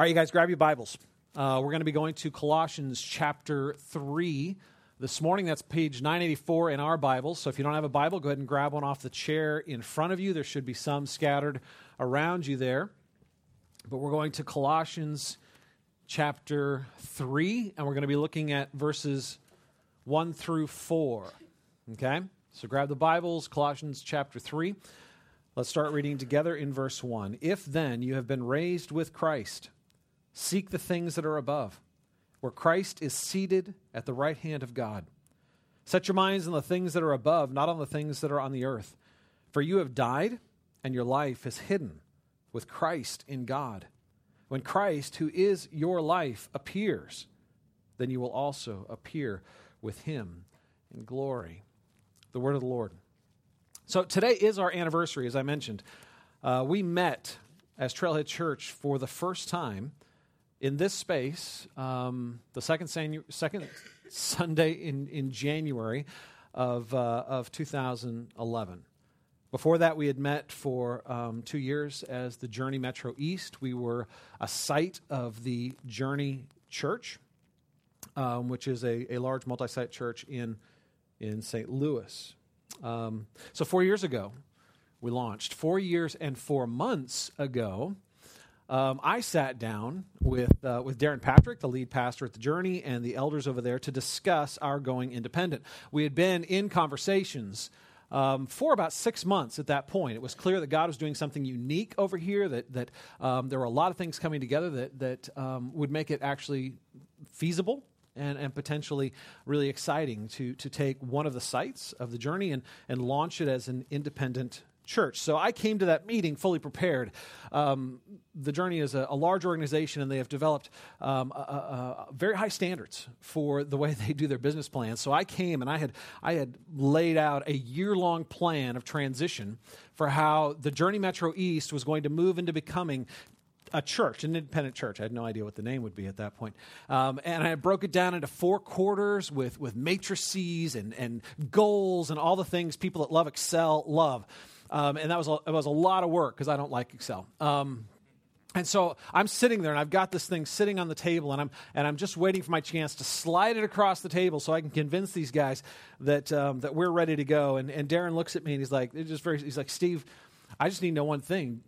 All right, you guys, grab your Bibles. Uh, we're going to be going to Colossians chapter 3 this morning. That's page 984 in our Bibles. So if you don't have a Bible, go ahead and grab one off the chair in front of you. There should be some scattered around you there. But we're going to Colossians chapter 3, and we're going to be looking at verses 1 through 4. Okay? So grab the Bibles, Colossians chapter 3. Let's start reading together in verse 1. If then you have been raised with Christ, seek the things that are above, where Christ is seated at the right hand of God. Set your minds on the things that are above, not on the things that are on the earth. For you have died, and your life is hidden with Christ in God. When Christ, who is your life, appears, then you will also appear with him in glory. The word of the Lord. So today is our anniversary, as I mentioned. Uh, we met as Trailhead Church for the first time in this space, um, the second, sanu- second Sunday in, in January of, uh, of 2011. Before that, we had met for um, two years as the Journey Metro East. We were a site of the Journey Church, um, which is a, a large multi site church in, in St. Louis. Um, so, four years ago, we launched. Four years and four months ago, um, I sat down with, uh, with Darrin Patrick, the lead pastor at the Journey, and the elders over there to discuss our going independent. We had been in conversations. Um, for about six months at that point. It was clear that God was doing something unique over here, that, that um, there were a lot of things coming together that, that um, would make it actually feasible and, and potentially really exciting to, to take one of the sites of the journey and, and launch it as an independent church. So I came to that meeting fully prepared. Um, the Journey is a, a, large organization, and they have developed um, a, a, very high standards for the way they do their business plans. So I came and I had I had laid out a year long plan of transition for how the Journey Metro East was going to move into becoming a church, an independent church. I had no idea what the name would be at that point. Um, and I broke it down into four quarters with, with matrices and, and goals and all the things people that love Excel love. Um, and that was a, it was a lot of work because I don't like Excel. Um, and so I'm sitting there and I've got this thing sitting on the table and I'm, and I'm just waiting for my chance to slide it across the table so I can convince these guys that, um, that we're ready to go. And, and Darrin looks at me and he's like, just very, he's like, Steve, I just need to know one thing.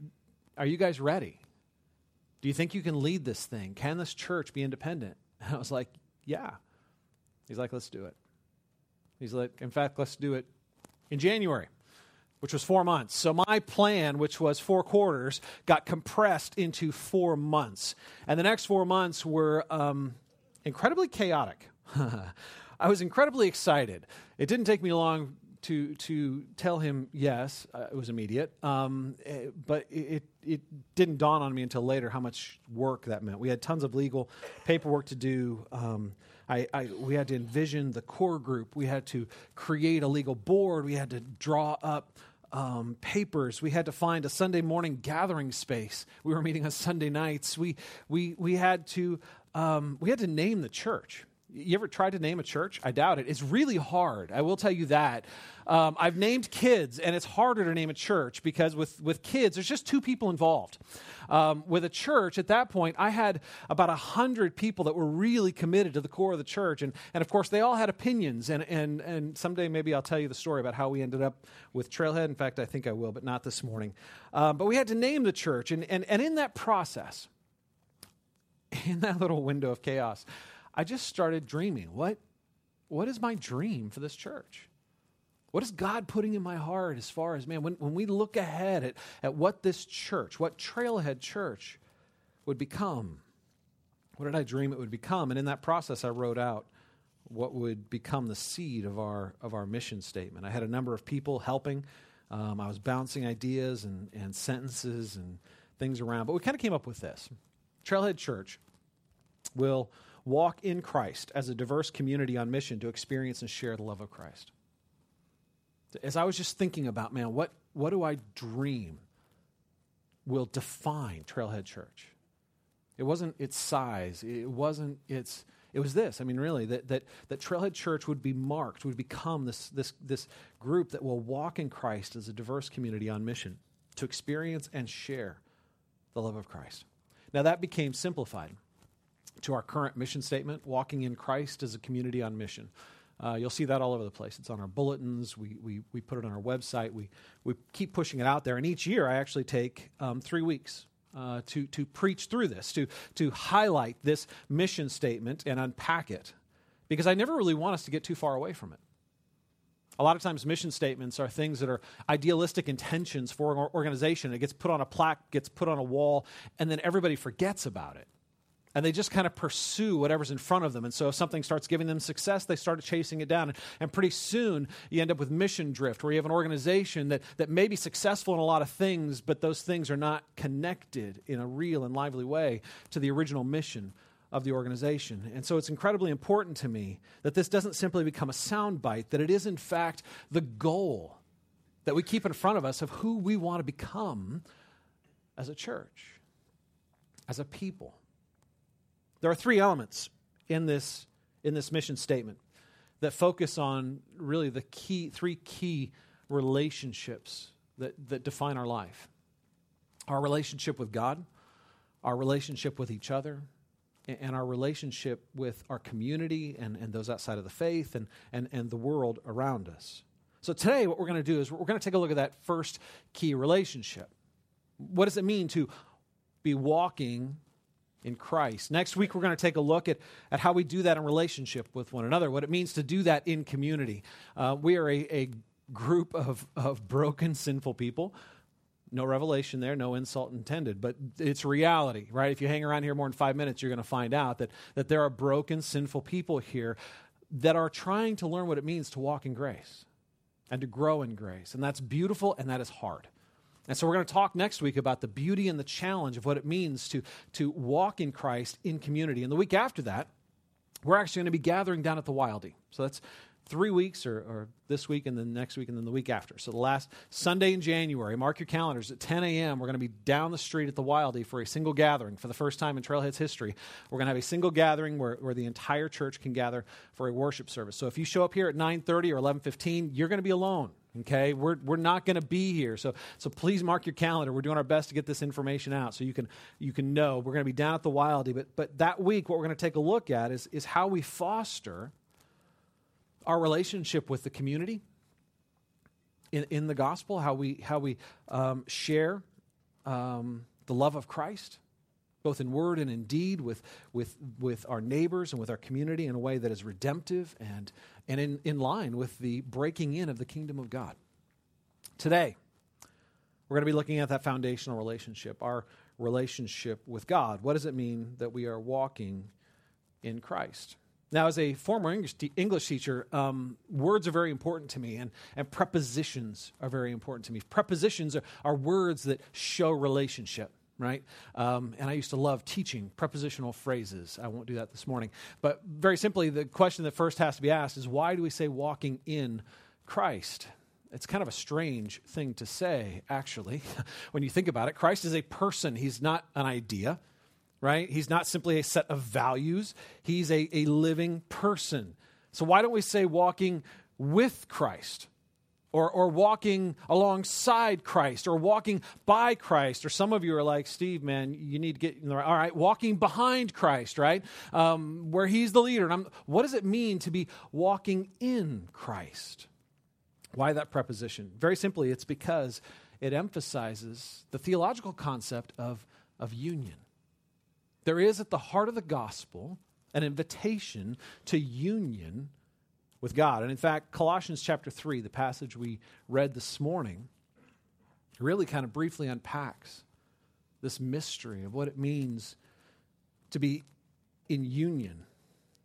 Are you guys ready? Do you think you can lead this thing? Can this church be independent? And I was like, Yeah. He's like, Let's do it. He's like, In fact, let's do it in January, which was four months. So my plan, which was four quarters, got compressed into four months. And the next four months were um, incredibly chaotic. I was incredibly excited. It didn't take me long to to tell him yes. Uh, it was immediate, um, eh, but it it didn't dawn on me until later how much work that meant. We had tons of legal paperwork to do. Um, I, I, we had to envision the core group. We had to create a legal board. We had to draw up um, papers. We had to find a Sunday morning gathering space. We were meeting on Sunday nights. We we we had to um, we had to name the church. You ever tried to name a church? I doubt it. It's really hard. I will tell you that. Um, I've named kids, and it's harder to name a church because with, with kids, there's just two people involved. Um, with a church, at that point, I had about 100 people that were really committed to the core of the church. And, and of course, they all had opinions. And, and, and someday maybe I'll tell you the story about how we ended up with Trailhead. In fact, I think I will, but not this morning. Um, but we had to name the church. And, and, and in that process, in that little window of chaos, I just started dreaming. What, what is my dream for this church? What is God putting in my heart as far as, man, when, when we look ahead at, at what this church, what Trailhead Church would become? What did I dream it would become? And in that process, I wrote out what would become the seed of our, of our mission statement. I had a number of people helping. Um, I was bouncing ideas and, and sentences and things around. But we kind of came up with this Trailhead Church will walk in Christ as a diverse community on mission to experience and share the love of Christ. As I was just thinking about, man, what, what do I dream will define Trailhead Church? It wasn't its size, it wasn't its. It was this. I mean, really, that, that, that Trailhead Church would be marked, would become this, this, this group that will walk in Christ as a diverse community on mission to experience and share the love of Christ. Now, that became simplified to our current mission statement walking in Christ as a community on mission. Uh, you'll see that all over the place. It's on our bulletins. We, we, we put it on our website. We, we keep pushing it out there. And each year, I actually take um, three weeks uh, to, to preach through this, to, to highlight this mission statement and unpack it. Because I never really want us to get too far away from it. A lot of times, mission statements are things that are idealistic intentions for an organization. It gets put on a plaque, gets put on a wall, and then everybody forgets about it and they just kind of pursue whatever's in front of them. And so if something starts giving them success, they start chasing it down. And pretty soon you end up with mission drift, where you have an organization that, that may be successful in a lot of things, but those things are not connected in a real and lively way to the original mission of the organization. And so it's incredibly important to me that this doesn't simply become a soundbite, that it is in fact the goal that we keep in front of us of who we want to become as a church, as a people. There are three elements in this, in this mission statement that focus on really the key, three key relationships that, that define our life our relationship with God, our relationship with each other, and our relationship with our community and, and those outside of the faith and, and, and the world around us. So, today, what we're going to do is we're going to take a look at that first key relationship. What does it mean to be walking in Christ. Next week, we're going to take a look at, at how we do that in relationship with one another, what it means to do that in community. Uh, we are a, a group of, of broken, sinful people. No revelation there, no insult intended, but it's reality, right? If you hang around here more than five minutes, you're going to find out that, that there are broken, sinful people here that are trying to learn what it means to walk in grace and to grow in grace. And that's beautiful and that is hard. And so we're going to talk next week about the beauty and the challenge of what it means to, to walk in Christ in community. And the week after that, we're actually going to be gathering down at the Wildey. So that's three weeks, or, or, this week and then next week and then the week after. So the last Sunday in January, mark your calendars at 10 a.m. We're going to be down the street at the Wildey for a single gathering for the first time in Trailhead's history. We're going to have a single gathering where, where the entire church can gather for a worship service. So if you show up here at 9:30 or 11:15, you're going to be alone. Okay, we're, we're not going to be here. So, so please mark your calendar. We're doing our best to get this information out so you can, you can know. We're going to be down at the Wildey. But, but that week, what we're going to take a look at is, is how we foster our relationship with the community in, in the gospel, how we, how we um, share um, the love of Christ, both in word and in deed, with, with, with our neighbors and with our community in a way that is redemptive and, and in, in line with the breaking in of the kingdom of God. Today, we're going to be looking at that foundational relationship, our relationship with God. What does it mean that we are walking in Christ? Now, as a former English, teacher, um, words are very important to me, and, and prepositions are very important to me. Prepositions are, are words that show relationship right? Um, and I used to love teaching prepositional phrases. I won't do that this morning. But very simply, the question that first has to be asked is why do we say walking in Christ? It's kind of a strange thing to say, actually, when you think about it. Christ is a person, he's not an idea, right? He's not simply a set of values, he's a, a living person. So why don't we say walking with Christ? Or, or walking alongside Christ or walking by Christ. Or some of you are like, Steve, man, you need to get, in the right. all right, walking behind Christ, right? Um, where he's the leader. And I'm, what does it mean to be walking in Christ? Why that preposition? Very simply, it's because it emphasizes the theological concept of, of union. There is at the heart of the gospel an invitation to union with God. And in fact, Colossians chapter 3, the passage we read this morning, really kind of briefly unpacks this mystery of what it means to be in union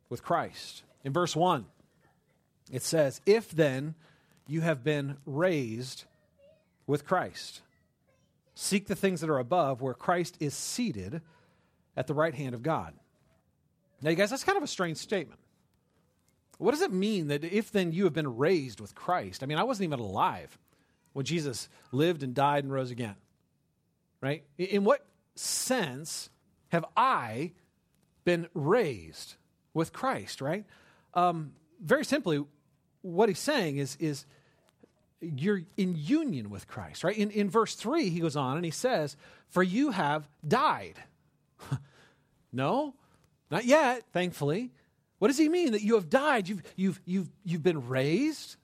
with Christ. In verse 1, it says, If then you have been raised with Christ, seek the things that are above, where Christ is seated at the right hand of God. Now, you guys, that's kind of a strange statement. What does it mean that if then you have been raised with Christ? I mean, I wasn't even alive when Jesus lived and died and rose again. Right? In what sense have I been raised with Christ, right? Um, very simply, what he's saying is, is you're in union with Christ, right? In, in verse 3, he goes on and he says, For you have died. no, not yet, thankfully. What does he mean? That you have died, you've, you've, you've, you've been raised,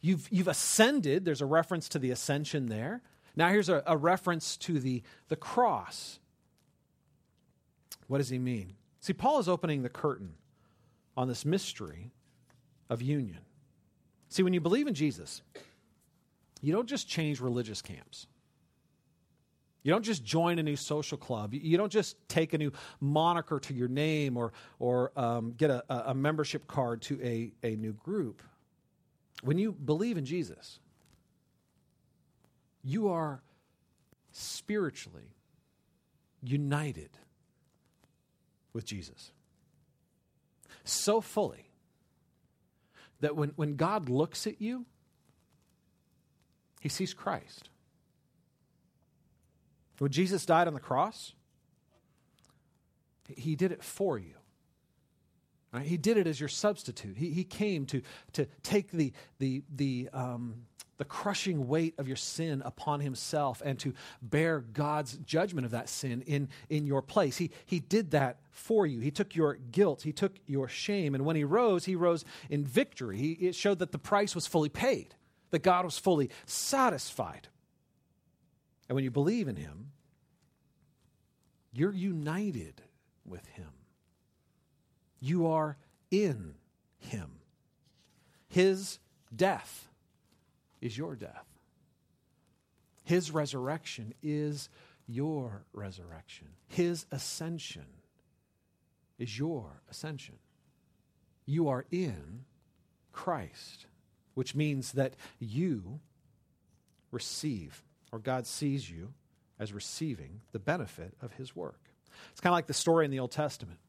you've, you've ascended. There's a reference to the ascension there. Now, here's a, a reference to the, the cross. What does he mean? See, Paul is opening the curtain on this mystery of union. See, when you believe in Jesus, you don't just change religious camps. You don't just join a new social club. You don't just take a new moniker to your name or, or um, get a, a membership card to a, a new group. When you believe in Jesus, you are spiritually united with Jesus. So fully that when, when God looks at you, he sees Christ. When Jesus died on the cross, he did it for you. Right? He did it as your substitute. He, he came to, to take the, the, the, um, the crushing weight of your sin upon himself and to bear God's judgment of that sin in, in your place. He, he did that for you. He took your guilt, he took your shame. And when he rose, he rose in victory. He, it showed that the price was fully paid, that God was fully satisfied. And when you believe in Him, you're united with Him. You are in Him. His death is your death, His resurrection is your resurrection, His ascension is your ascension. You are in Christ, which means that you receive or God sees you as receiving the benefit of his work. It's kind of like the story in the Old Testament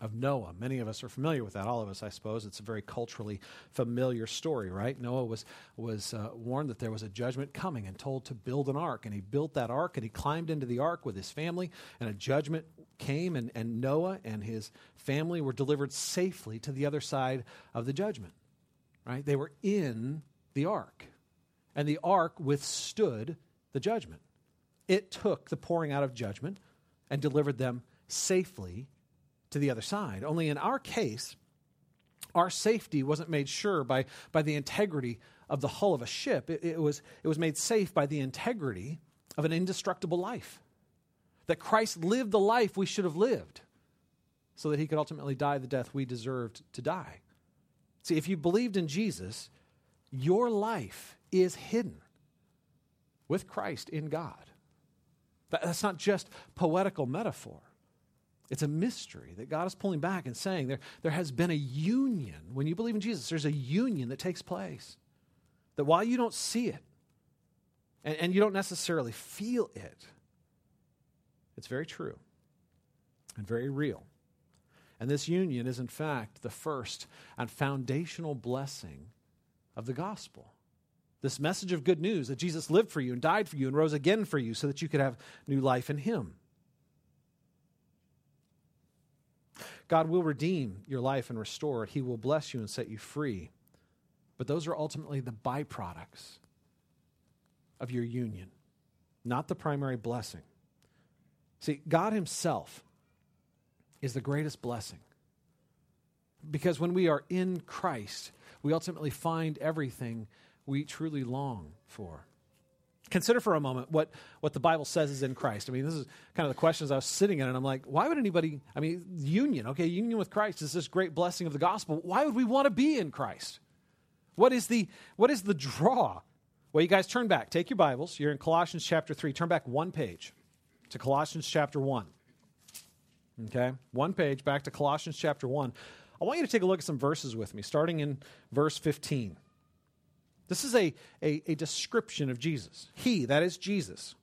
of Noah. Many of us are familiar with that. All of us, I suppose. It's a very culturally familiar story, right? Noah was, was uh, warned that there was a judgment coming and told to build an ark. And he built that ark and he climbed into the ark with his family, and a judgment came, and, and Noah and his family were delivered safely to the other side of the judgment, right? They were in the ark and the ark withstood the judgment. It took the pouring out of judgment and delivered them safely to the other side. Only in our case, our safety wasn't made sure by, by the integrity of the hull of a ship. It, it, was, it was made safe by the integrity of an indestructible life. That Christ lived the life we should have lived so that he could ultimately die the death we deserved to die. See, if you believed in Jesus, your life is hidden with Christ in God. That's not just poetical metaphor. It's a mystery that God is pulling back and saying there, there has been a union. When you believe in Jesus, there's a union that takes place. That while you don't see it and, and you don't necessarily feel it, it's very true and very real. And this union is, in fact, the first and foundational blessing of the gospel. This message of good news that Jesus lived for you and died for you and rose again for you so that you could have new life in Him. God will redeem your life and restore it. He will bless you and set you free. But those are ultimately the byproducts of your union, not the primary blessing. See, God Himself is the greatest blessing. Because when we are in Christ, we ultimately find everything we truly long for. Consider for a moment what, what the Bible says is in Christ. I mean, this is kind of the questions I was sitting in, and I'm like, why would anybody, I mean, union, okay, union with Christ is this great blessing of the gospel. Why would we want to be in Christ? What is the, what is the draw? Well, you guys turn back. Take your Bibles. You're in Colossians chapter 3. Turn back one page to Colossians chapter 1. Okay? One page back to Colossians chapter 1. I want you to take a look at some verses with me, starting in verse 15. This is a, a, a, description of Jesus. He, that is Jesus,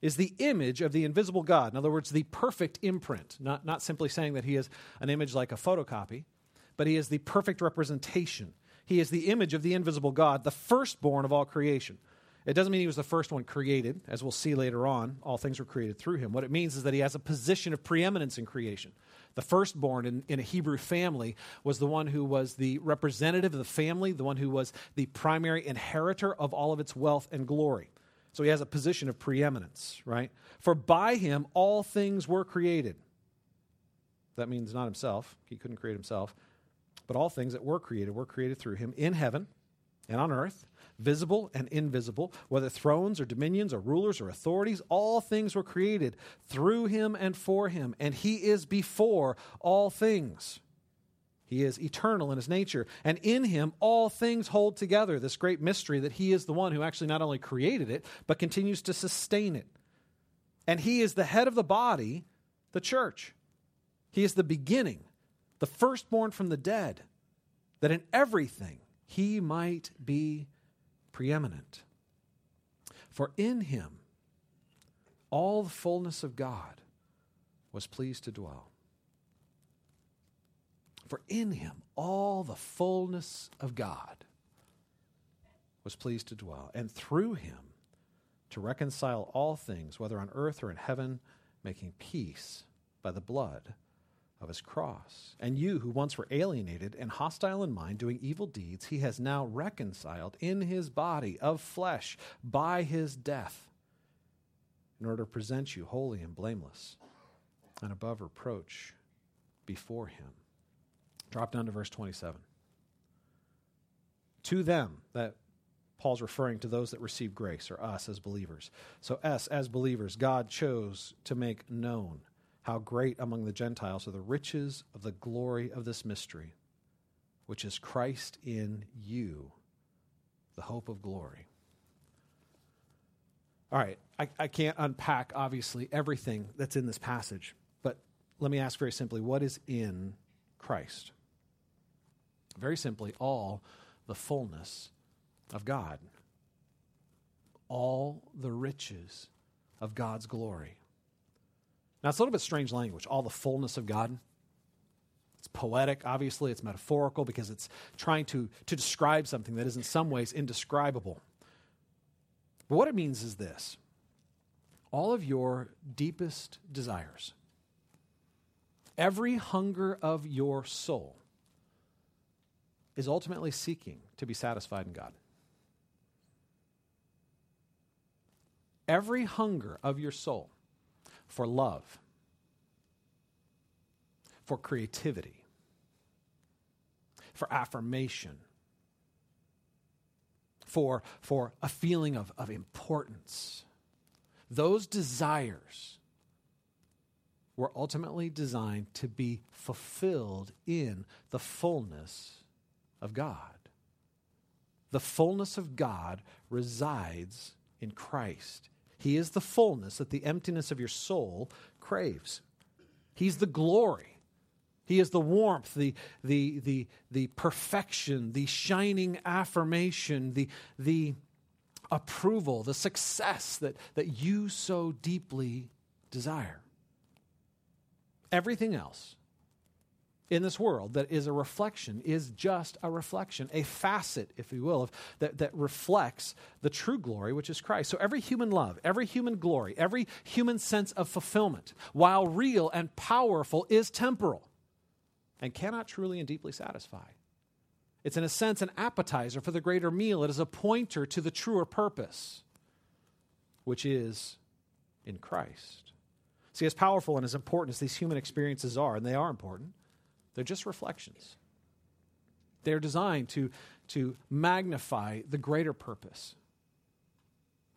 is the image of the invisible God. In other words, the perfect imprint. Not, not simply saying that he is an image like a photocopy, but he is the perfect representation. He is the image of the invisible God, the firstborn of all creation. It doesn't mean he was the first one created, as we'll see later on. All things were created through him. What it means is that he has a position of preeminence in creation. The firstborn in, in a Hebrew family was the one who was the representative of the family, the one who was the primary inheritor of all of its wealth and glory. So he has a position of preeminence, right? For by him all things were created. That means not himself, he couldn't create himself, but all things that were created were created through him in heaven and on earth, visible and invisible, whether thrones or dominions or rulers or authorities, all things were created through him and for him, and he is before all things. He is eternal in his nature, and in him all things hold together. This great mystery that he is the one who actually not only created it, but continues to sustain it. And he is the head of the body, the church. He is the beginning, the firstborn from the dead, that in everything he might be preeminent. For in him all the fullness of God was pleased to dwell. For in him all the fullness of God was pleased to dwell, and through him to reconcile all things, whether on earth or in heaven, making peace by the blood of his cross. And you, who once were alienated and hostile in mind, doing evil deeds, he has now reconciled in his body of flesh by his death, in order to present you holy and blameless and above reproach before him. Drop down to verse 27. To them, that Paul's referring to those that receive grace, or us as believers. So, us as believers, God chose to make known how great among the Gentiles are the riches of the glory of this mystery, which is Christ in you, the hope of glory. All right, I, I can't unpack, obviously, everything that's in this passage, but let me ask very simply what is in Christ? Very simply, all the fullness of God, all the riches of God's glory. Now, it's a little bit strange language, all the fullness of God. It's poetic, obviously, it's metaphorical because it's trying to, to describe something that is in some ways indescribable. But what it means is this all of your deepest desires, every hunger of your soul, is ultimately seeking to be satisfied in God. Every hunger of your soul for love, for creativity, for affirmation, for, for a feeling of, of importance, those desires were ultimately designed to be fulfilled in the fullness of God. The fullness of God resides in Christ. He is the fullness that the emptiness of your soul craves. He's the glory. He is the warmth, the, the, the, the perfection, the shining affirmation, the, the approval, the success that, that you so deeply desire. Everything else in this world that is a reflection is just a reflection, a facet, if you will, of, that, that reflects the true glory, which is Christ. So every human love, every human glory, every human sense of fulfillment, while real and powerful, is temporal and cannot truly and deeply satisfy. It's, in a sense, an appetizer for the greater meal. It is a pointer to the truer purpose, which is in Christ. See, as powerful and as important as these human experiences are, and they are important, they're just reflections. They're designed to, to magnify the greater purpose.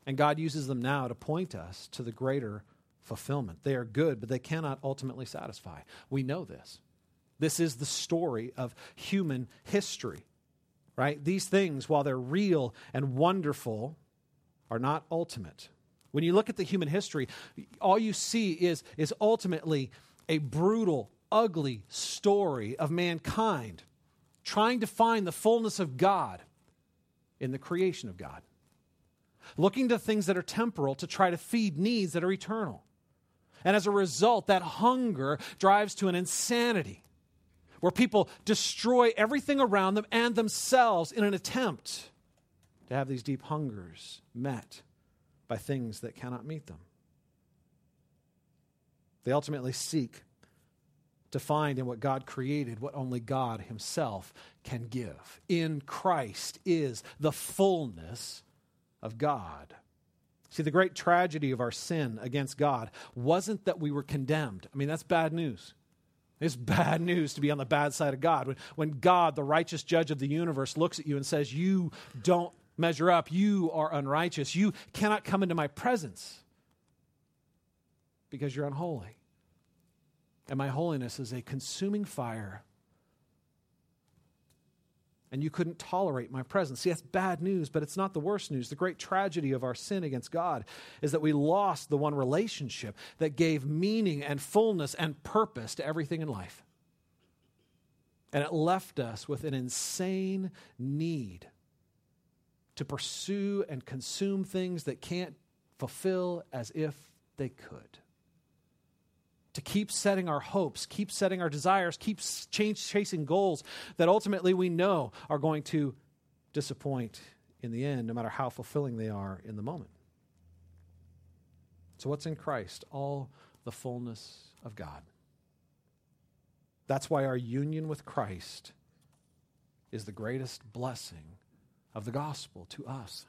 And God uses them now to point us to the greater fulfillment. They are good, but they cannot ultimately satisfy. We know this. This is the story of human history, right? These things, while they're real and wonderful, are not ultimate. When you look at the human history, all you see is, is ultimately a brutal ugly story of mankind trying to find the fullness of God in the creation of God, looking to things that are temporal to try to feed needs that are eternal. And as a result, that hunger drives to an insanity where people destroy everything around them and themselves in an attempt to have these deep hungers met by things that cannot meet them. They ultimately seek to find in what God created what only God Himself can give. In Christ is the fullness of God. See, the great tragedy of our sin against God wasn't that we were condemned. I mean, that's bad news. It's bad news to be on the bad side of God. When, when God, the righteous judge of the universe, looks at you and says, You don't measure up, you are unrighteous, you cannot come into my presence because you're unholy. And my holiness is a consuming fire and you couldn't tolerate my presence. See, that's bad news, but it's not the worst news. The great tragedy of our sin against God is that we lost the one relationship that gave meaning and fullness and purpose to everything in life. And it left us with an insane need to pursue and consume things that can't fulfill as if they could to keep setting our hopes, keep setting our desires, keep change, chasing goals that ultimately we know are going to disappoint in the end, no matter how fulfilling they are in the moment. So, what's in Christ? All the fullness of God. That's why our union with Christ is the greatest blessing of the gospel to us.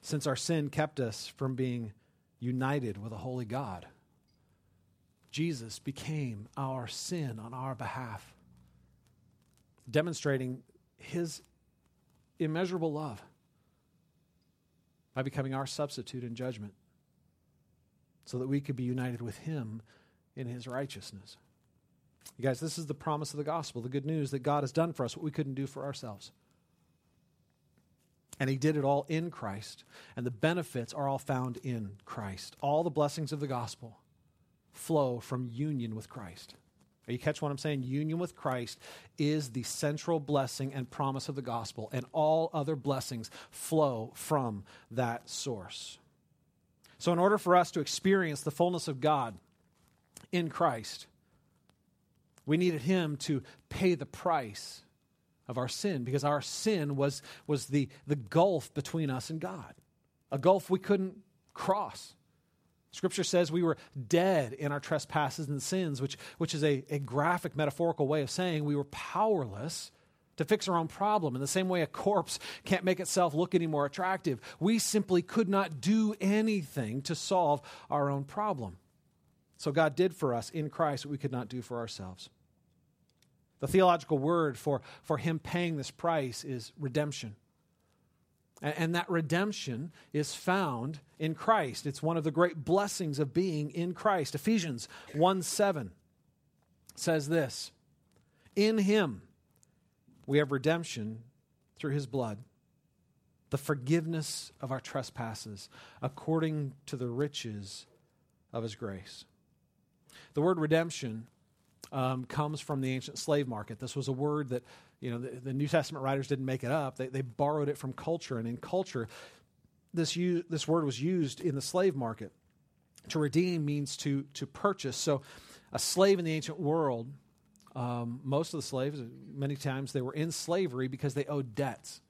Since our sin kept us from being united with a holy God, Jesus became our sin on our behalf, demonstrating his immeasurable love by becoming our substitute in judgment so that we could be united with him in his righteousness. You guys, this is the promise of the gospel, the good news that God has done for us what we couldn't do for ourselves. And he did it all in Christ, and the benefits are all found in Christ. All the blessings of the gospel flow from union with Christ. Are you catch what I'm saying? Union with Christ is the central blessing and promise of the gospel, and all other blessings flow from that source. So, in order for us to experience the fullness of God in Christ, we needed Him to pay the price of our sin because our sin was, was the, the gulf between us and God, a gulf we couldn't cross. Scripture says we were dead in our trespasses and sins, which, which is a, a graphic, metaphorical way of saying we were powerless to fix our own problem. In the same way a corpse can't make itself look any more attractive, we simply could not do anything to solve our own problem. So God did for us in Christ what we could not do for ourselves. The theological word for, for Him paying this price is redemption. And that redemption is found in Christ. It's one of the great blessings of being in Christ. Ephesians 1 7 says this In him we have redemption through his blood, the forgiveness of our trespasses, according to the riches of his grace. The word redemption um, comes from the ancient slave market. This was a word that you know, the, the, New Testament writers didn't make it up. They, they borrowed it from culture. And in culture, this, u- this word was used in the slave market. To redeem means to, to purchase. So a slave in the ancient world, um, most of the slaves, many times, they were in slavery because they owed debts.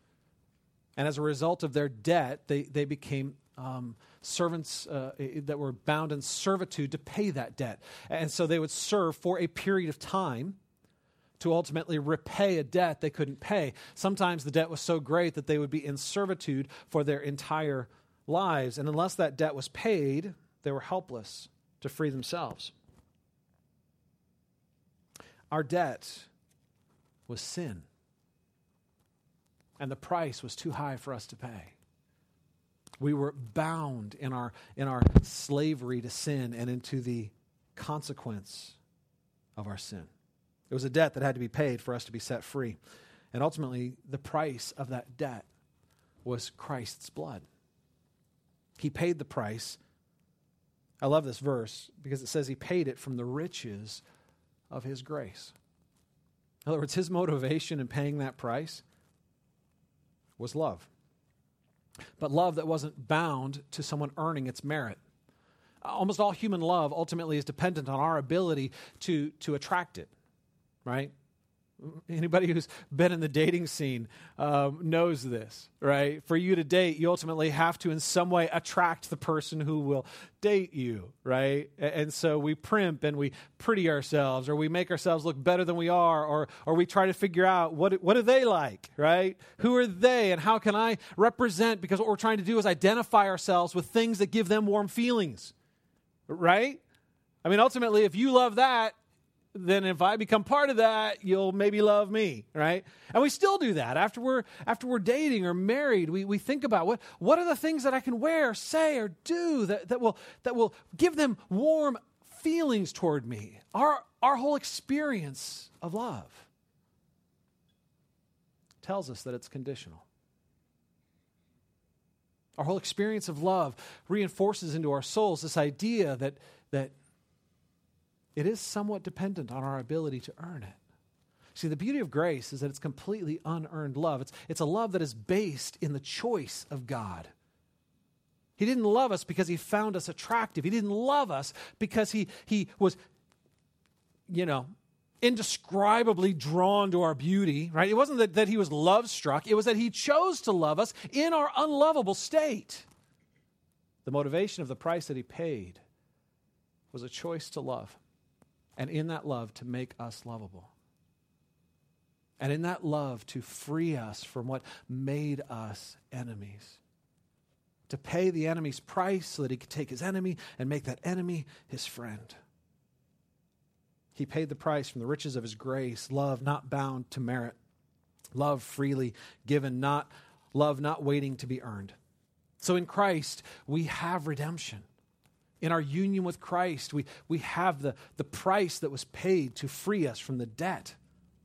And as a result of their debt, they, they became um, servants uh, that were bound in servitude to pay that debt. And so they would serve for a period of time to ultimately repay a debt they couldn't pay. Sometimes the debt was so great that they would be in servitude for their entire lives. And unless that debt was paid, they were helpless to free themselves. Our debt was sin, and the price was too high for us to pay. We were bound in our, in our slavery to sin and into the consequence of our sin. It was a debt that had to be paid for us to be set free. And ultimately, the price of that debt was Christ's blood. He paid the price. I love this verse because it says he paid it from the riches of his grace. In other words, his motivation in paying that price was love. But love that wasn't bound to someone earning its merit. Almost all human love ultimately is dependent on our ability to, to attract it right? Anybody who's been in the dating scene um, knows this, right? For you to date, you ultimately have to, in some way, attract the person who will date you, right? And so we primp and we pretty ourselves, or we make ourselves look better than we are, or or we try to figure out what what are they like, right? Who are they, and how can I represent? Because what we're trying to do is identify ourselves with things that give them warm feelings, right? I mean, ultimately, if you love that, then if I become part of that, you'll maybe love me, right? And we still do that after we're after we're dating or married. We, we think about what what are the things that I can wear, say, or do that, that will that will give them warm feelings toward me. Our our whole experience of love tells us that it's conditional. Our whole experience of love reinforces into our souls this idea that that it is somewhat dependent on our ability to earn it. See, the beauty of grace is that it's completely unearned love. It's, it's a love that is based in the choice of God. He didn't love us because he found us attractive. He didn't love us because he, he was, you know, indescribably drawn to our beauty, right? It wasn't that, that he was love struck, it was that he chose to love us in our unlovable state. The motivation of the price that he paid was a choice to love and in that love to make us lovable. And in that love to free us from what made us enemies. To pay the enemy's price so that he could take his enemy and make that enemy his friend. He paid the price from the riches of his grace, love not bound to merit, love freely given, not love not waiting to be earned. So in Christ, we have redemption in our union with Christ, we, we have the, the price that was paid to free us from the debt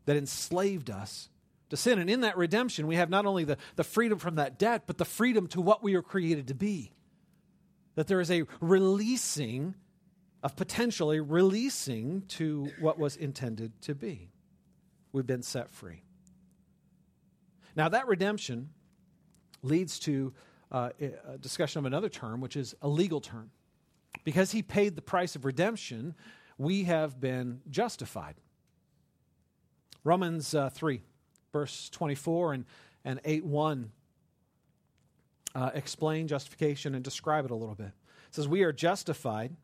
that enslaved us to sin. And in that redemption, we have not only the, the freedom from that debt, but the freedom to what we are created to be. That there is a releasing of potentially releasing to what was intended to be. We've been set free. Now, that redemption leads to uh, a discussion of another term, which is a legal term. Because he paid the price of redemption, we have been justified. Romans uh, 3, verse 24 and, and 8 1 uh, explain justification and describe it a little bit. It says, We are justified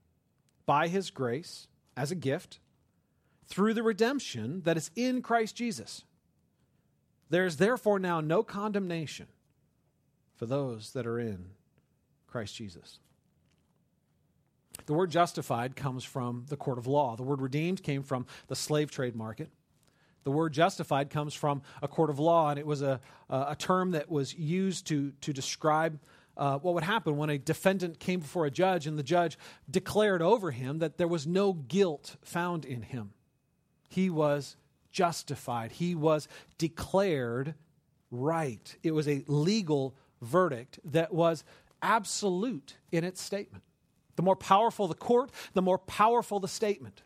by his grace as a gift through the redemption that is in Christ Jesus. There is therefore now no condemnation for those that are in Christ Jesus. The word justified comes from the court of law. The word redeemed came from the slave trade market. The word justified comes from a court of law, and it was a, a term that was used to, to describe uh, what would happen when a defendant came before a judge and the judge declared over him that there was no guilt found in him. He was justified, he was declared right. It was a legal verdict that was absolute in its statement. The more powerful the court, the more powerful the statement.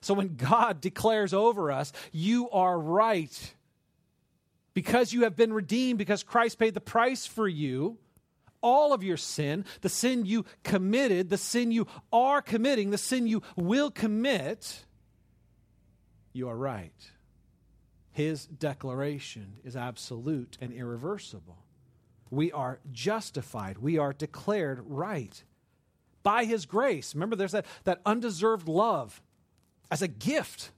So when God declares over us, you are right. Because you have been redeemed, because Christ paid the price for you, all of your sin, the sin you committed, the sin you are committing, the sin you will commit, you are right. His declaration is absolute and irreversible. We are justified, we are declared right by his grace. Remember, there's that, that undeserved love as a gift.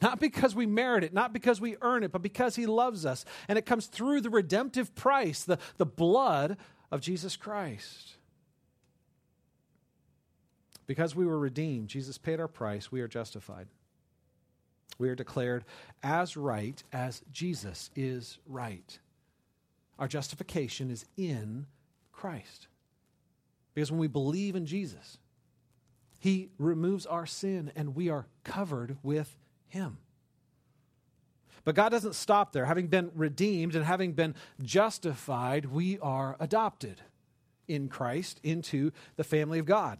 Not because we merit it, not because we earn it, but because he loves us. And it comes through the redemptive price, the, the blood of Jesus Christ. Because we were redeemed, Jesus paid our price, we are justified. We are declared as right as Jesus is right. Our justification is in Christ. Because when we believe in Jesus, He removes our sin and we are covered with Him. But God doesn't stop there. Having been redeemed and having been justified, we are adopted in Christ into the family of God.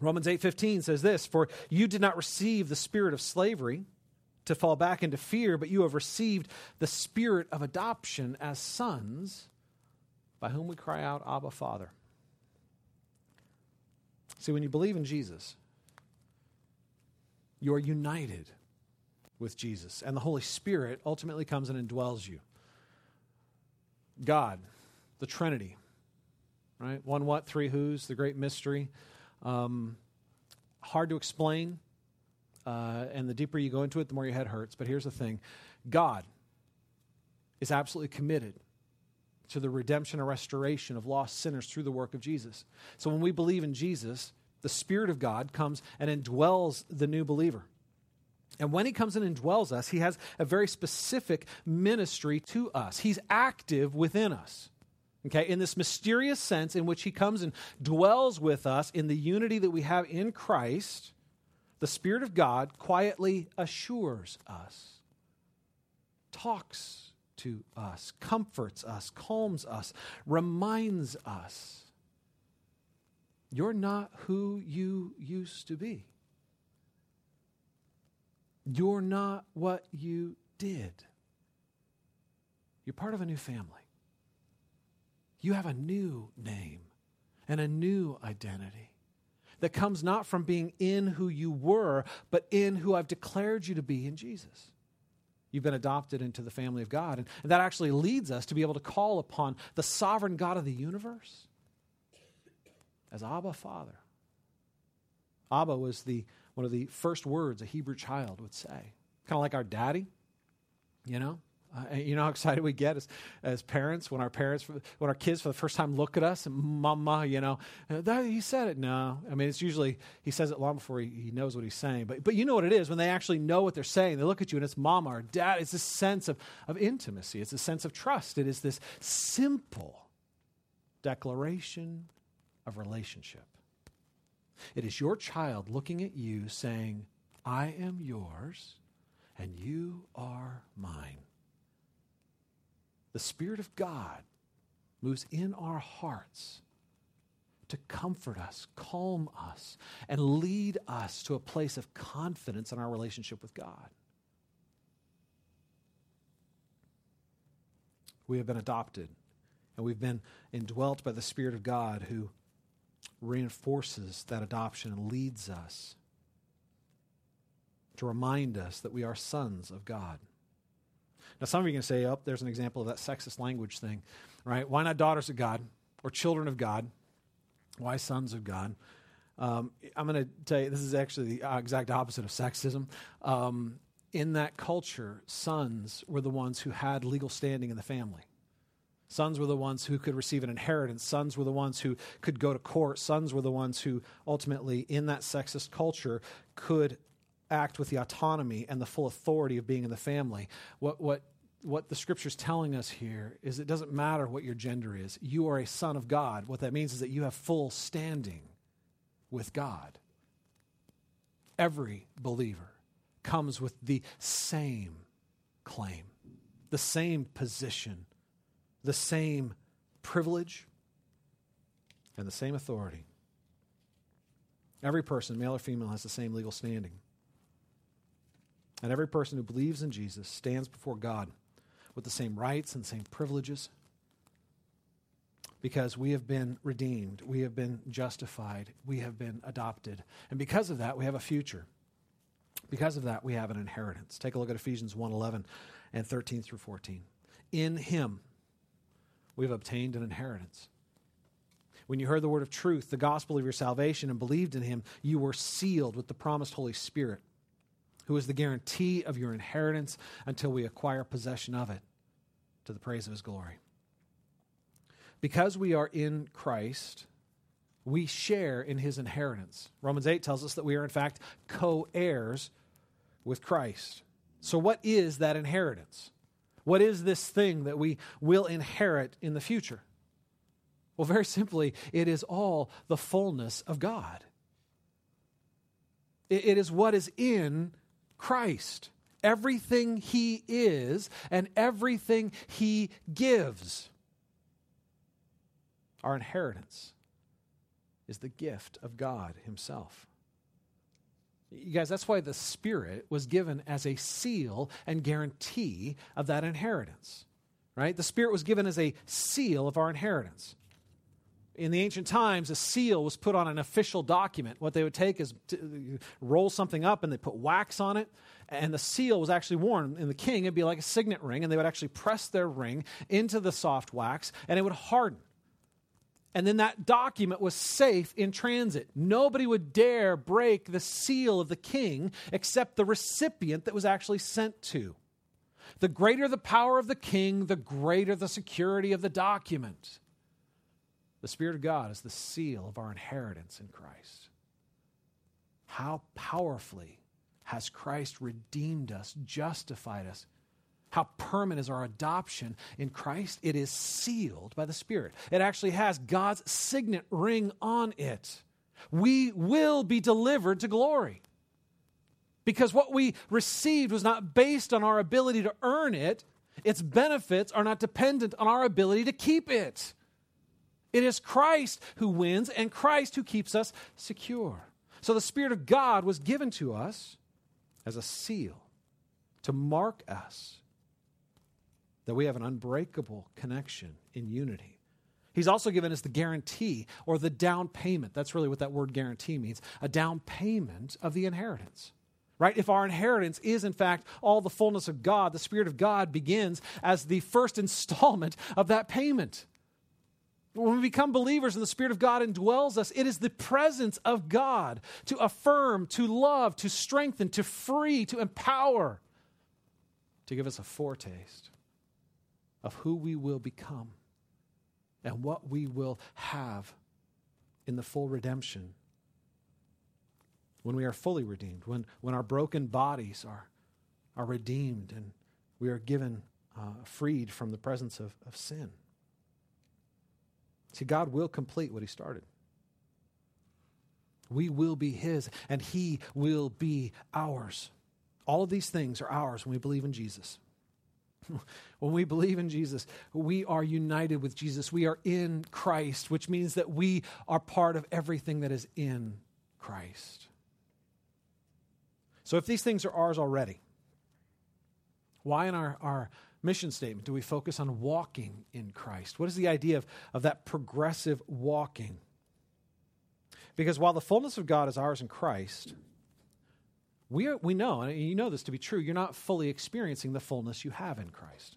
Romans 8:15 says this, "For you did not receive the spirit of slavery to fall back into fear, but you have received the spirit of adoption as sons, by whom we cry out, Abba, Father." See, when you believe in Jesus, you are united with Jesus. And the Holy Spirit ultimately comes and indwells you. God, the Trinity, right? One what, three who's, the great mystery. Um, hard to explain. Uh, and the deeper you go into it, the more your head hurts. But here's the thing God is absolutely committed to the redemption and restoration of lost sinners through the work of Jesus. So when we believe in Jesus, the Spirit of God comes and indwells the new believer. And when he comes and indwells us, he has a very specific ministry to us. He's active within us. Okay, in this mysterious sense in which he comes and dwells with us in the unity that we have in Christ, the Spirit of God quietly assures us, talks to us, comforts us, calms us, reminds us you're not who you used to be. You're not what you did. You're part of a new family. You have a new name and a new identity that comes not from being in who you were, but in who I've declared you to be in Jesus. You've been adopted into the family of God. And, that actually leads us to be able to call upon the sovereign God of the universe as Abba Father. Abba was the one of the first words a Hebrew child would say. Kind of like our daddy, you know? Uh, you know how excited we get as, as parents when our parents, when our kids for the first time look at us and mama, you know, uh, that, he said it. No, I mean, it's usually, he says it long before he, he knows what he's saying. But, but you know what it is when they actually know what they're saying. They look at you and it's mama or dad. It's this sense of, of intimacy. It's a sense of trust. It is this simple declaration of relationship. It is your child looking at you saying, I am yours and you are mine. The Spirit of God moves in our hearts to comfort us, calm us, and lead us to a place of confidence in our relationship with God. We have been adopted, and we've been indwelt by the Spirit of God who reinforces that adoption and leads us to remind us that we are sons of God. Now, some of you can say, oh, there's an example of that sexist language thing, right? Why not daughters of God or children of God? Why sons of God? Um, I'm going to tell you, this is actually the exact opposite of sexism. Um, in that culture, sons were the ones who had legal standing in the family. Sons were the ones who could receive an inheritance. Sons were the ones who could go to court. Sons were the ones who ultimately, in that sexist culture, could act with the autonomy and the full authority of being in the family. What, what, what the scripture's telling us here is it doesn't matter what your gender is. You are a son of God. What that means is that you have full standing with God. Every believer comes with the same claim, the same position the same privilege and the same authority. Every person, male or female, has the same legal standing. And every person who believes in Jesus stands before God with the same rights and same privileges because we have been redeemed, we have been justified, we have been adopted. And because of that, we have a future. Because of that, we have an inheritance. Take a look at Ephesians 1:11 and 13 through 14. In him we've obtained an inheritance. When you heard the word of truth, the gospel of your salvation, and believed in him, you were sealed with the promised Holy Spirit, who is the guarantee of your inheritance until we acquire possession of it to the praise of his glory. Because we are in Christ, we share in his inheritance. Romans 8 tells us that we are, in fact, co heirs with Christ. So, what is that inheritance? What is this thing that we will inherit in the future? Well, very simply, it is all the fullness of God. it is what is in Christ. Everything He is and everything He gives. Our inheritance is the gift of God Himself. You guys, that's why the Spirit was given as a seal and guarantee of that inheritance. Right? The Spirit was given as a seal of our inheritance. In the ancient times, a seal was put on an official document. What they would take is uh, roll something up and they put wax on it, and the seal was actually worn. In the king, it'd be like a signet ring, and they would actually press their ring into the soft wax, and it would harden. And then that document was safe in transit. Nobody would dare break the seal of the king except the recipient that was actually sent to. The greater the power of the king, the greater the security of the document. The Spirit of God is the seal of our inheritance in Christ. How powerfully has Christ redeemed us, justified us? How permanent is our adoption in Christ? It is sealed by the Spirit. It actually has God's signet ring on it. We will be delivered to glory. Because what we received was not based on our ability to earn it, its benefits are not dependent on our ability to keep it. It is Christ who wins and Christ who keeps us secure. So the Spirit of God was given to us as a seal to mark us that we have an unbreakable connection in unity. He's also given us the guarantee or the down payment. That's really what that word guarantee means a down payment of the inheritance. Right? If our inheritance is, in fact, all the fullness of God, the Spirit of God begins as the first installment of that payment. When we become believers and the Spirit of God indwells us, it is the presence of God to affirm, to love, to strengthen, to free, to empower, to give us a foretaste of who we will become and what we will have in the full redemption. When we are fully redeemed, when, when our broken bodies are, are redeemed and we are given uh, freed from the presence of, of sin. See, God will complete what He started. We will be His, and He will be ours. All of these things are ours when we believe in Jesus. when we believe in Jesus, we are united with Jesus. We are in Christ, which means that we are part of everything that is in Christ. So if these things are ours already, why in our, our mission statement do we focus on walking in Christ? What is the idea of, of that progressive walking? Because while the fullness of God is ours in Christ, we, are, we know, and you know this to be true, you're not fully experiencing the fullness you have in Christ.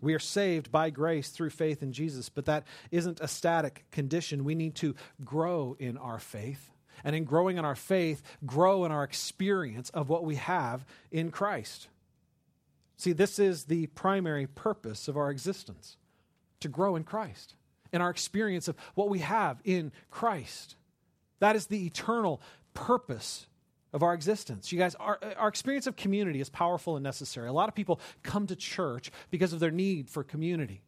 We are saved by grace through faith in Jesus, but that isn't a static condition. We need to grow in our faith. And in growing in our faith, grow in our experience of what we have in Christ. See, this is the primary purpose of our existence to grow in Christ, in our experience of what we have in Christ. That is the eternal purpose of our existence. You guys, our, our experience of community is powerful and necessary. A lot of people come to church because of their need for community,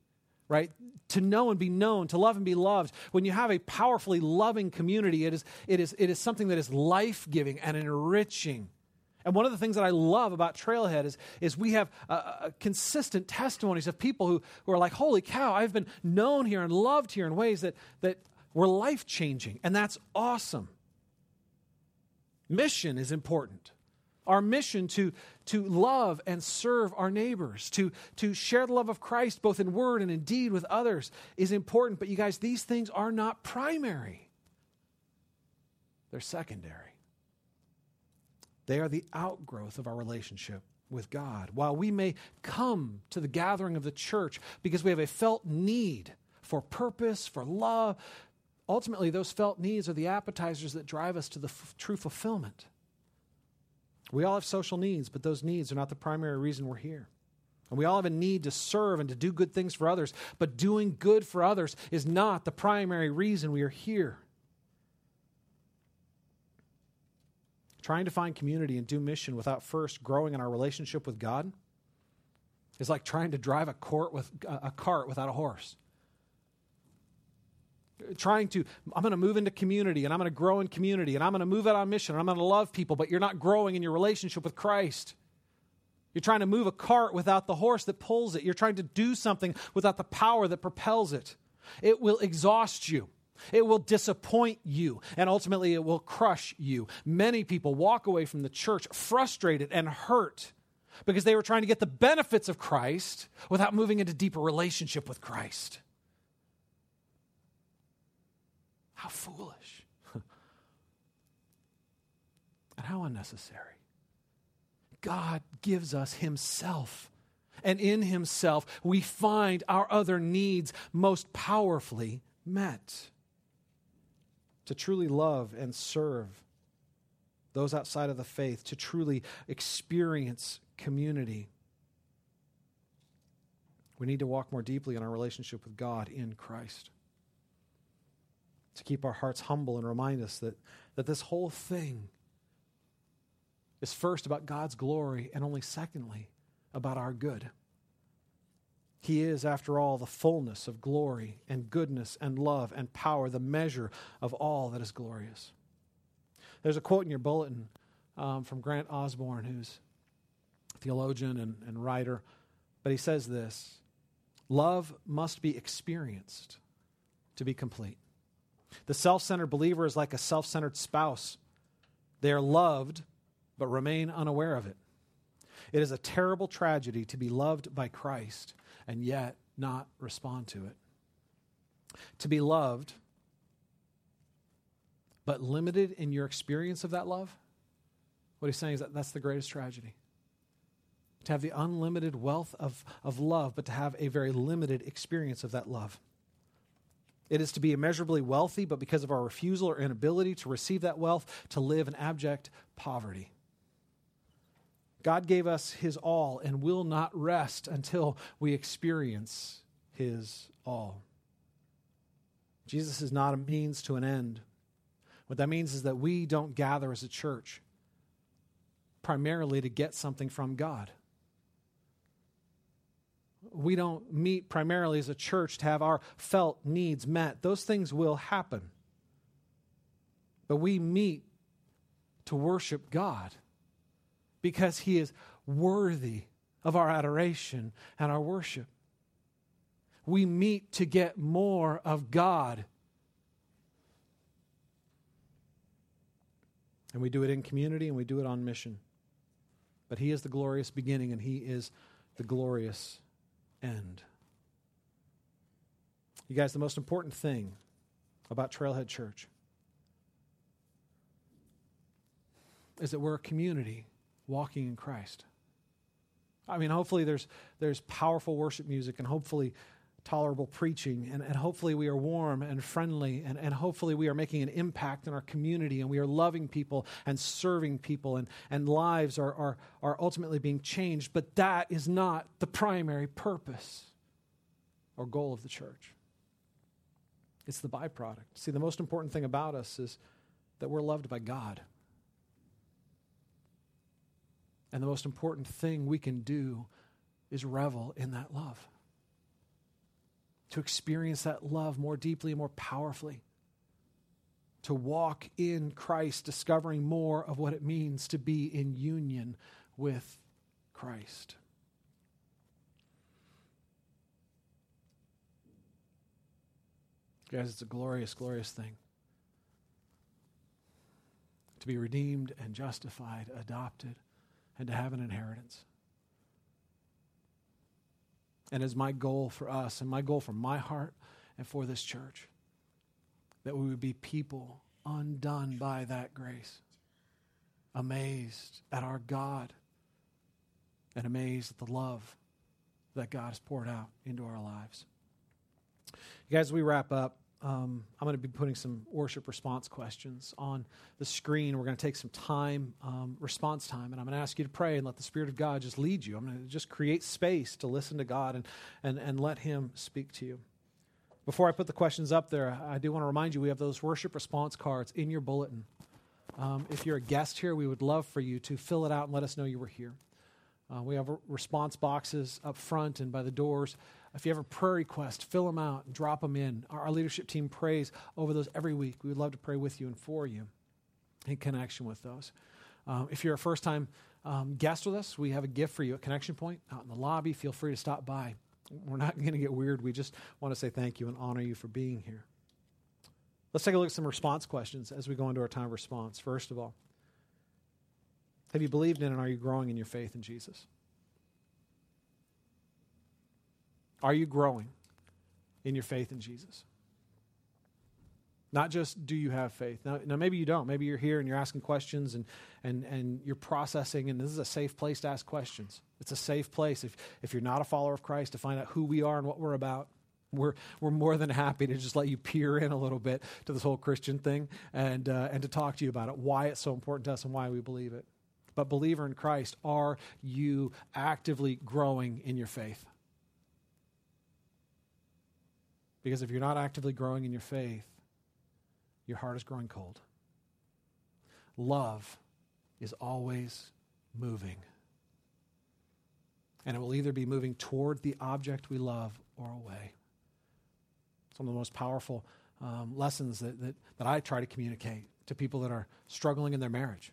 right? To know and be known, to love and be loved. When you have a powerfully loving community, it is, it is, it is something that is life giving and enriching and one of the things that I love about Trailhead is, is we have uh, uh, consistent testimonies of people who, who are like, holy cow, I've been known here and loved here in ways that, that were life changing. And that's awesome. Mission is important. Our mission to, to love and serve our neighbors, to, to share the love of Christ both in word and in deed with others is important. But you guys, these things are not primary, they're secondary. They are the outgrowth of our relationship with God. While we may come to the gathering of the church because we have a felt need for purpose, for love, ultimately those felt needs are the appetizers that drive us to the f- true fulfillment. We all have social needs, but those needs are not the primary reason we're here. And we all have a need to serve and to do good things for others, but doing good for others is not the primary reason we are here. Trying to find community and do mission without first growing in our relationship with God is like trying to drive a, cart, with, a cart without a horse. Trying to, I'm going to move into community and I'm going to grow in community and I'm going to move out on mission and I'm going to love people, but you're not growing in your relationship with Christ. You're trying to move a cart without the horse that pulls it. You're trying to do something without the power that propels it. It will exhaust you. It will disappoint you, and ultimately it will crush you. Many people walk away from the church frustrated and hurt because they were trying to get the benefits of Christ without moving into deeper relationship with Christ. How foolish. and how unnecessary. God gives us Himself. And in Himself, we find our other needs most powerfully met. To truly love and serve those outside of the faith, to truly experience community. We need to walk more deeply in our relationship with God in Christ. To keep our hearts humble and remind us that, that this whole thing is first about God's glory and only secondly about our good. He is, after all, the fullness of glory and goodness and love and power, the measure of all that is glorious. There's a quote in your bulletin um, from Grant Osborne, who's a theologian and, and writer, but he says this Love must be experienced to be complete. The self centered believer is like a self centered spouse. They are loved, but remain unaware of it. It is a terrible tragedy to be loved by Christ and yet not respond to it. To be loved, but limited in your experience of that love, what he's saying is that that's the greatest tragedy. To have the unlimited wealth of, of love, but to have a very limited experience of that love. It is to be immeasurably wealthy, but because of our refusal or inability to receive that wealth, to live in abject poverty. God gave us his all and will not rest until we experience his all. Jesus is not a means to an end. What that means is that we don't gather as a church primarily to get something from God. We don't meet primarily as a church to have our felt needs met. Those things will happen. But we meet to worship God because he is worthy of our adoration and our worship. We meet to get more of God. And we do it in community and we do it on mission. But he is the glorious beginning and he is the glorious end. You guys, the most important thing about Trailhead Church is that we're a community walking in Christ. I mean, hopefully there's, there's powerful worship music and hopefully tolerable preaching, and, and hopefully we are warm and friendly, and, and hopefully we are making an impact in our community, and we are loving people and serving people, and, and lives are, are, are ultimately being changed. But that is not the primary purpose or goal of the church. It's the byproduct. See, the most important thing about us is that we're loved by God. And the most important thing we can do is revel in that love. To experience that love more deeply and more powerfully. To walk in Christ, discovering more of what it means to be in union with Christ. Guys, it's a glorious, glorious thing to be redeemed and justified, adopted and to have an inheritance. And it's my goal for us and my goal for my heart and for this church that we would be people undone by that grace, amazed at our God, and amazed at the love that God has poured out into our lives. You guys, we wrap up um, I'm going to be putting some worship response questions on the screen. We're going to take some time, um, response time, and I'm going to ask you to pray and let the Spirit of God just lead you. I'm going to just create space to listen to God and, and, and let Him speak to you. Before I put the questions up there, I do want to remind you we have those worship response cards in your bulletin. Um, if you're a guest here, we would love for you to fill it out and let us know you were here. Uh, we have response boxes up front and by the doors. If you have a prayer request, fill them out and drop them in. Our, our leadership team prays over those every week. We would love to pray with you and for you in connection with those. Um, if you're a first time um, guest with us, we have a gift for you at Connection Point out in the lobby. Feel free to stop by. We're not going to get weird. We just want to say thank you and honor you for being here. Let's take a look at some response questions as we go into our time of response. First of all, have you believed in and are you growing in your faith in Jesus? Are you growing in your faith in Jesus? Not just do you have faith. Now, now, maybe you don't. Maybe you're here and you're asking questions and, and, and you're processing, and this is a safe place to ask questions. It's a safe place if, if you're not a follower of Christ to find out who we are and what we're about. We're, we're more than happy to just let you peer in a little bit to this whole Christian thing and, uh, and to talk to you about it, why it's so important to us and why we believe it. But, believer in Christ, are you actively growing in your faith? Because if you're not actively growing in your faith, your heart is growing cold. Love is always moving. And it will either be moving toward the object we love or away. Some of the most powerful um, lessons that, that, that I try to communicate to people that are struggling in their marriage.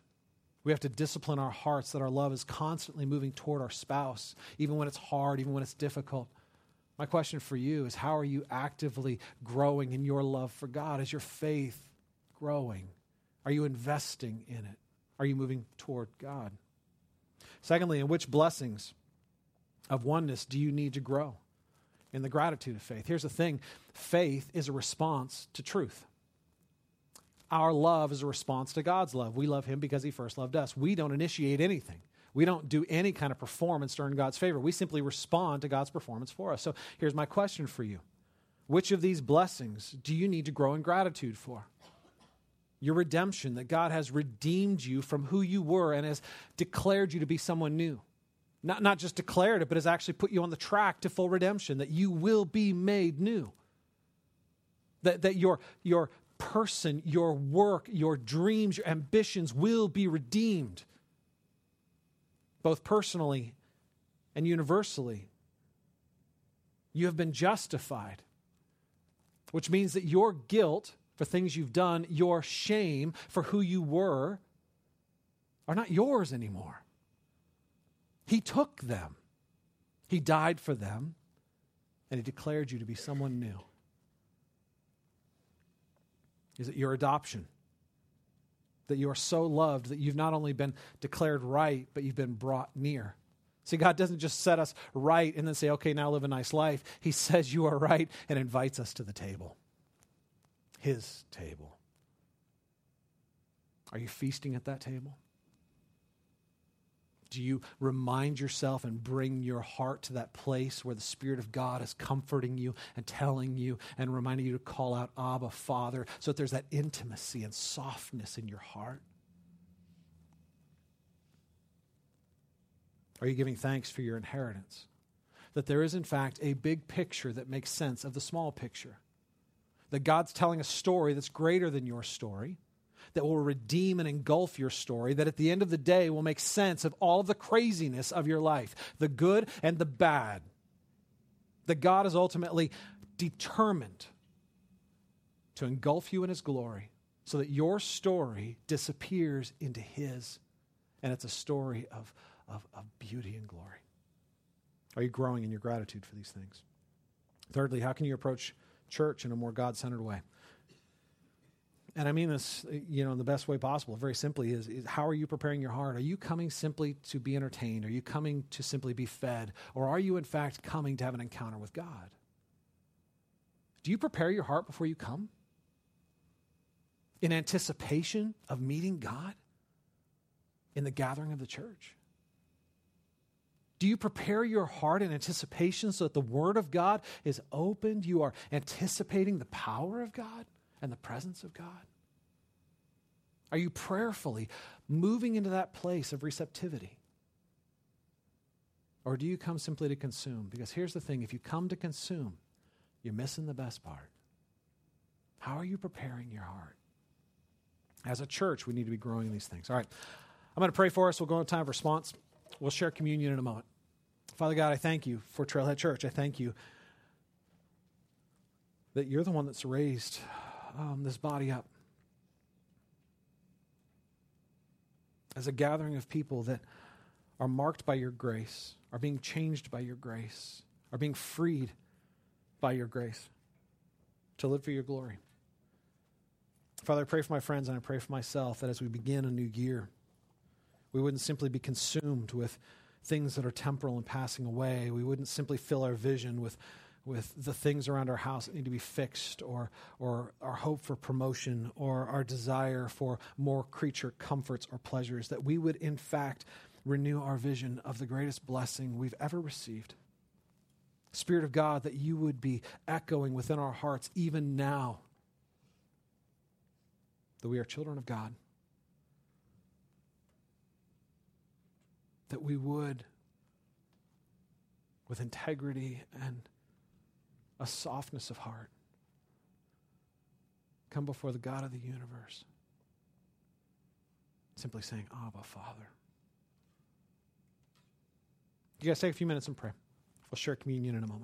We have to discipline our hearts that our love is constantly moving toward our spouse, even when it's hard, even when it's difficult. My question for you is how are you actively growing in your love for God? Is your faith growing? Are you investing in it? Are you moving toward God? Secondly, in which blessings of oneness do you need to grow? In the gratitude of faith. Here's the thing faith is a response to truth. Our love is a response to God's love. We love Him because He first loved us. We don't initiate anything. We don't do any kind of performance to earn God's favor. We simply respond to God's performance for us. So here's my question for you Which of these blessings do you need to grow in gratitude for? Your redemption, that God has redeemed you from who you were and has declared you to be someone new. Not, not just declared it, but has actually put you on the track to full redemption, that you will be made new. That, that your, your person, your work, your dreams, your ambitions will be redeemed both personally and universally. You have been justified, which means that your guilt for things you've done, your shame for who you were, are not yours anymore. He took them, He died for them, and He declared you to be someone new. Is it your adoption? that you are so loved that you've not only been declared right, but you've been brought near. See, God doesn't just set us right and then say, okay, now live a nice life. He says you are right and invites us to the table, His table. Are you feasting at that table? Do you remind yourself and bring your heart to that place where the Spirit of God is comforting you and telling you and reminding you to call out Abba, Father, so that there's that intimacy and softness in your heart? Are you giving thanks for your inheritance? That there is, in fact, a big picture that makes sense of the small picture. That God's telling a story that's greater than your story that will redeem and engulf your story, that at the end of the day will make sense of all the craziness of your life, the good and the bad. That God is ultimately determined to engulf you in His glory so that your story disappears into His. And it's a story of, of, of beauty and glory. Are you growing in your gratitude for these things? Thirdly, how can you approach church in a more God centered way? And I mean this, you know, in the best way possible, very simply, is, is, how are you preparing your heart? Are you coming simply to be entertained? Are you coming to simply be fed? Or are you, in fact, coming to have an encounter with God? Do you prepare your heart before you come? In anticipation of meeting God in the gathering of the church? Do you prepare your heart in anticipation so that the Word of God is opened? You are anticipating the power of God? And the presence of God? Are you prayerfully moving into that place of receptivity? Or do you come simply to consume? Because here's the thing if you come to consume, you're missing the best part. How are you preparing your heart? As a church, we need to be growing these things. All right. I'm going to pray for us. We'll go into time of response. We'll share communion in a moment. Father God, I thank you for Trailhead Church. I thank you that you're the one that's raised um, this body up as a gathering of people that are marked by your grace, are being changed by your grace, are being freed by your grace to live for your glory. Father, I pray for my friends and I pray for myself that as we begin a new year, we wouldn't simply be consumed with things that are temporal and passing away. We wouldn't simply fill our vision with with the things around our house that need to be fixed, or, or our hope for promotion, or our desire for more creature comforts or pleasures, that we would, in fact, renew our vision of the greatest blessing we've ever received. Spirit of God, that you would be echoing within our hearts even now that we are children of God. That we would, with integrity and a softness of heart, come before the God of the universe, simply saying, Abba, Father. You guys take a few minutes and pray. We'll share communion in a moment.